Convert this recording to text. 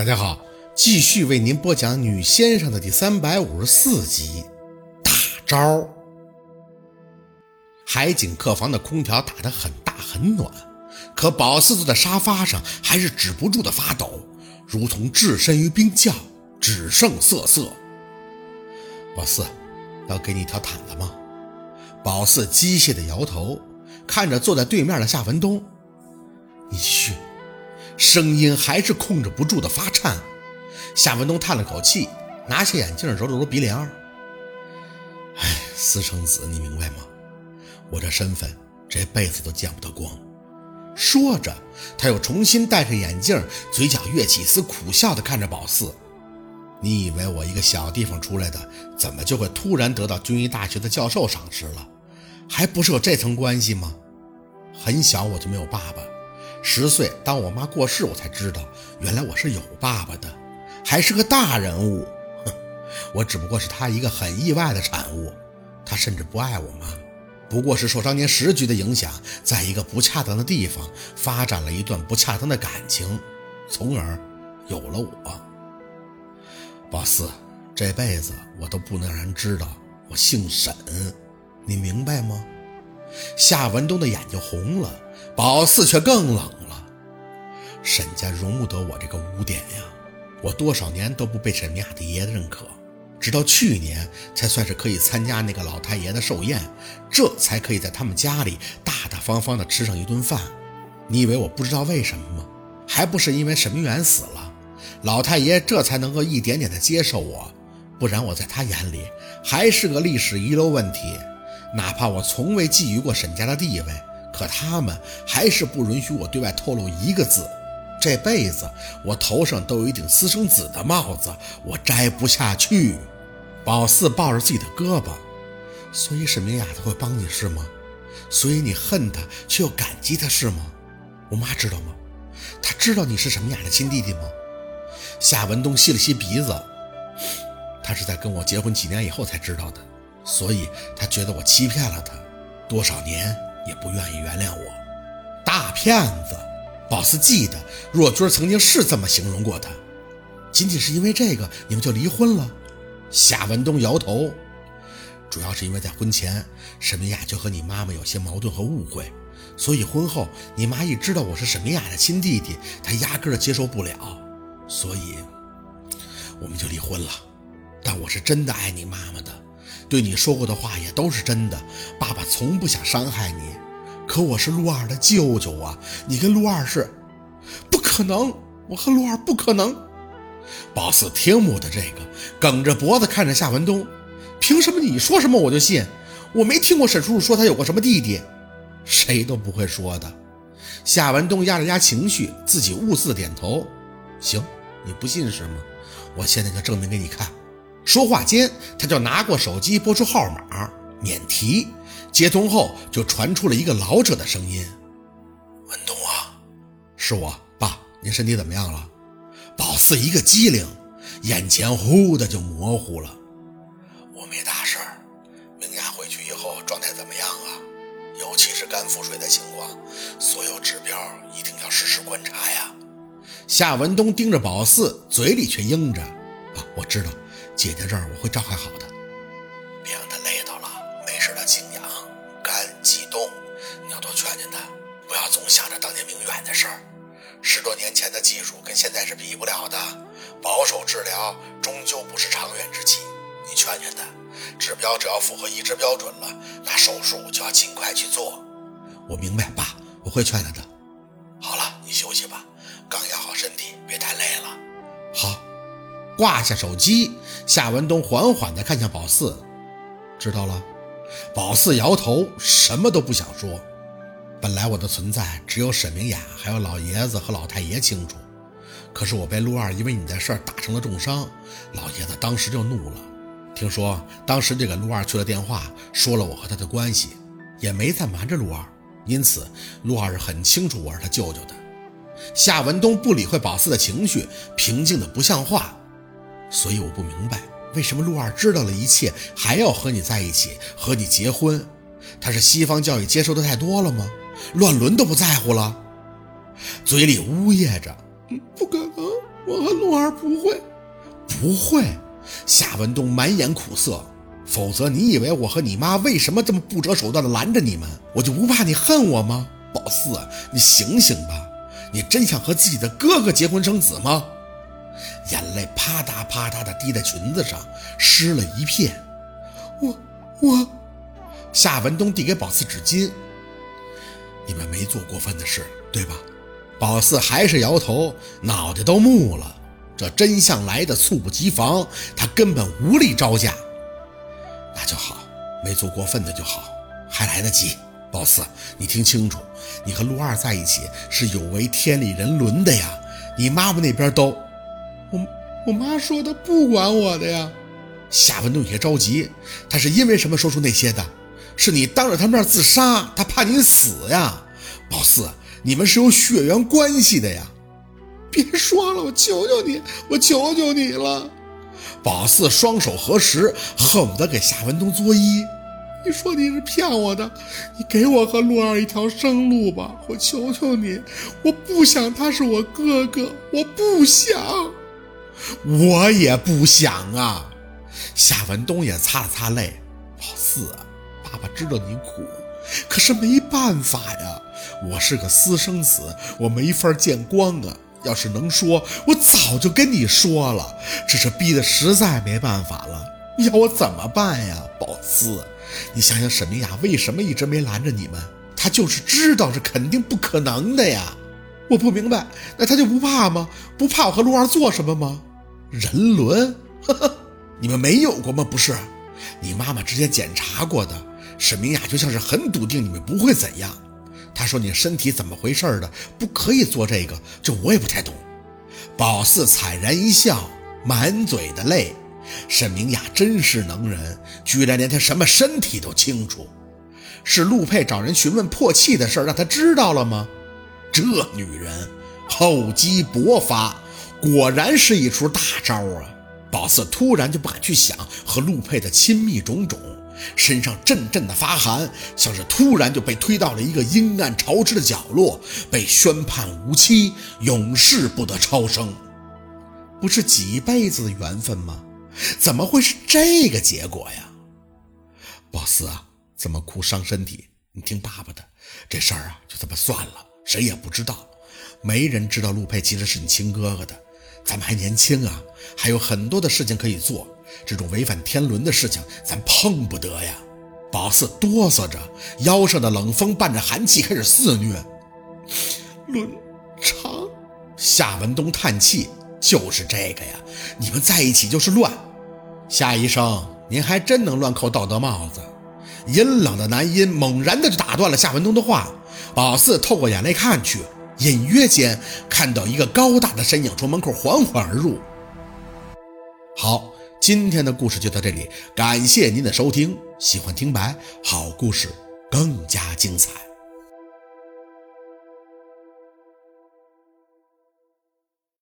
大家好，继续为您播讲《女先生》的第三百五十四集。大招！海景客房的空调打得很大很暖，可宝四坐在沙发上还是止不住的发抖，如同置身于冰窖，只剩瑟瑟。宝四，要给你一条毯子吗？宝四机械的摇头，看着坐在对面的夏文东，你继续。声音还是控制不住的发颤。夏文东叹了口气，拿下眼镜揉了揉鼻梁。哎，私生子，你明白吗？我这身份这辈子都见不得光。说着，他又重新戴上眼镜，嘴角跃起一丝苦笑的看着宝四。你以为我一个小地方出来的，怎么就会突然得到军医大学的教授赏识了？还不是有这层关系吗？很小我就没有爸爸。十岁，当我妈过世，我才知道，原来我是有爸爸的，还是个大人物。哼，我只不过是他一个很意外的产物。他甚至不爱我妈，不过是受当年时局的影响，在一个不恰当的地方发展了一段不恰当的感情，从而有了我。宝四，这辈子我都不能让人知道我姓沈，你明白吗？夏文东的眼睛红了。宝四却更冷了，沈家容不得我这个污点呀！我多少年都不被沈明雅的爷认可，直到去年才算是可以参加那个老太爷的寿宴，这才可以在他们家里大大方方的吃上一顿饭。你以为我不知道为什么吗？还不是因为沈明远死了，老太爷这才能够一点点的接受我，不然我在他眼里还是个历史遗留问题，哪怕我从未觊觎过沈家的地位。可他们还是不允许我对外透露一个字。这辈子我头上都有一顶私生子的帽子，我摘不下去。宝四抱着自己的胳膊，所以沈明雅他会帮你是吗？所以你恨他却又感激他是吗？我妈知道吗？她知道你是沈明雅的亲弟弟吗？夏文东吸了吸鼻子，他是在跟我结婚几年以后才知道的，所以他觉得我欺骗了他多少年。也不愿意原谅我，大骗子！宝四记得若君曾经是这么形容过他。仅仅是因为这个，你们就离婚了？夏文东摇头，主要是因为在婚前，沈明雅就和你妈妈有些矛盾和误会，所以婚后你妈一知道我是沈明雅的亲弟弟，她压根儿接受不了，所以我们就离婚了。但我是真的爱你妈妈的。对你说过的话也都是真的，爸爸从不想伤害你。可我是陆二的舅舅啊，你跟陆二是不可能，我和陆二不可能。宝四听不得这个，梗着脖子看着夏文东，凭什么你说什么我就信？我没听过沈叔叔说他有过什么弟弟，谁都不会说的。夏文东压了压情绪，自己兀自点头。行，你不信是吗？我现在就证明给你看。说话间，他就拿过手机拨出号码，免提。接通后，就传出了一个老者的声音：“文东啊，是我爸，您身体怎么样了？”宝四一个机灵，眼前忽的就模糊了。我没大事儿，明雅回去以后状态怎么样啊？尤其是肝腹水的情况，所有指标一定要实时观察呀。夏文东盯着宝四，嘴里却应着：“啊，我知道。”姐姐这儿我会照看好的，别让她累到了，没事的静养，肝忌动，你要多劝劝她，不要总想着当年明远的事儿。十多年前的技术跟现在是比不了的，保守治疗终究不是长远之计。你劝劝她，指标只要符合移植标准了，那手术就要尽快去做。我明白，爸，我会劝她的。好了，你休息吧，刚养好身体，别太累了。挂下手机，夏文东缓缓地看向宝四，知道了。宝四摇头，什么都不想说。本来我的存在只有沈明雅、还有老爷子和老太爷清楚，可是我被陆二因为你的事儿打成了重伤，老爷子当时就怒了。听说当时就给陆二去了电话，说了我和他的关系，也没再瞒着陆二，因此陆二是很清楚我是他舅舅的。夏文东不理会宝四的情绪，平静的不像话。所以我不明白，为什么陆二知道了一切还要和你在一起，和你结婚？他是西方教育接受的太多了吗？乱伦都不在乎了？嘴里呜咽着：“不可能，我和陆儿不会，不会。夏文东满眼苦涩。否则，你以为我和你妈为什么这么不择手段的拦着你们？我就不怕你恨我吗？宝四，你醒醒吧！你真想和自己的哥哥结婚生子吗？眼泪啪嗒啪嗒的滴在裙子上，湿了一片。我我，夏文东递给宝四纸巾。你们没做过分的事，对吧？宝四还是摇头，脑袋都木了。这真相来的猝不及防，他根本无力招架。那就好，没做过分的就好，还来得及。宝四，你听清楚，你和陆二在一起是有违天理人伦的呀。你妈妈那边都，我我妈说她不管我的呀。夏文东有些着急，他是因为什么说出那些的？是你当着他面自杀，他怕你死呀。宝四，你们是有血缘关系的呀。别说了，我求求你，我求求你了。宝四双手合十，恨不得给夏文东作揖。你说你是骗我的，你给我和陆二一条生路吧，我求求你，我不想他是我哥哥，我不想，我也不想啊。夏文东也擦了擦泪。宝四，爸爸知道你苦，可是没办法呀，我是个私生子，我没法见光啊。要是能说，我早就跟你说了，只是逼得实在没办法了。你要我怎么办呀，宝四？你想想，沈明雅为什么一直没拦着你们？她就是知道是肯定不可能的呀。我不明白，那她就不怕吗？不怕我和陆二做什么吗？人伦？呵呵，你们没有过吗？不是，你妈妈之前检查过的，沈明雅就像是很笃定你们不会怎样。她说：“你身体怎么回事的？不可以做这个，这我也不太懂。”宝四惨然一笑，满嘴的泪。沈明雅真是能人，居然连他什么身体都清楚。是陆佩找人询问破气的事，让他知道了吗？这女人厚积薄发，果然是一出大招啊！宝四突然就不敢去想和陆佩的亲密种种。身上阵阵的发寒，像是突然就被推到了一个阴暗潮湿的角落，被宣判无期，永世不得超生。不是几辈子的缘分吗？怎么会是这个结果呀？宝四啊，怎么哭伤身体，你听爸爸的，这事儿啊就这么算了，谁也不知道，没人知道陆佩其实是你亲哥哥的。咱们还年轻啊，还有很多的事情可以做。这种违反天伦的事情，咱碰不得呀！宝四哆嗦着，腰上的冷风伴着寒气开始肆虐。伦常，夏文东叹气：“就是这个呀，你们在一起就是乱。”夏医生，您还真能乱扣道德帽子。阴冷的男音猛然的就打断了夏文东的话。宝四透过眼泪看去，隐约间看到一个高大的身影从门口缓缓而入。好。今天的故事就到这里，感谢您的收听。喜欢听白，好故事更加精彩。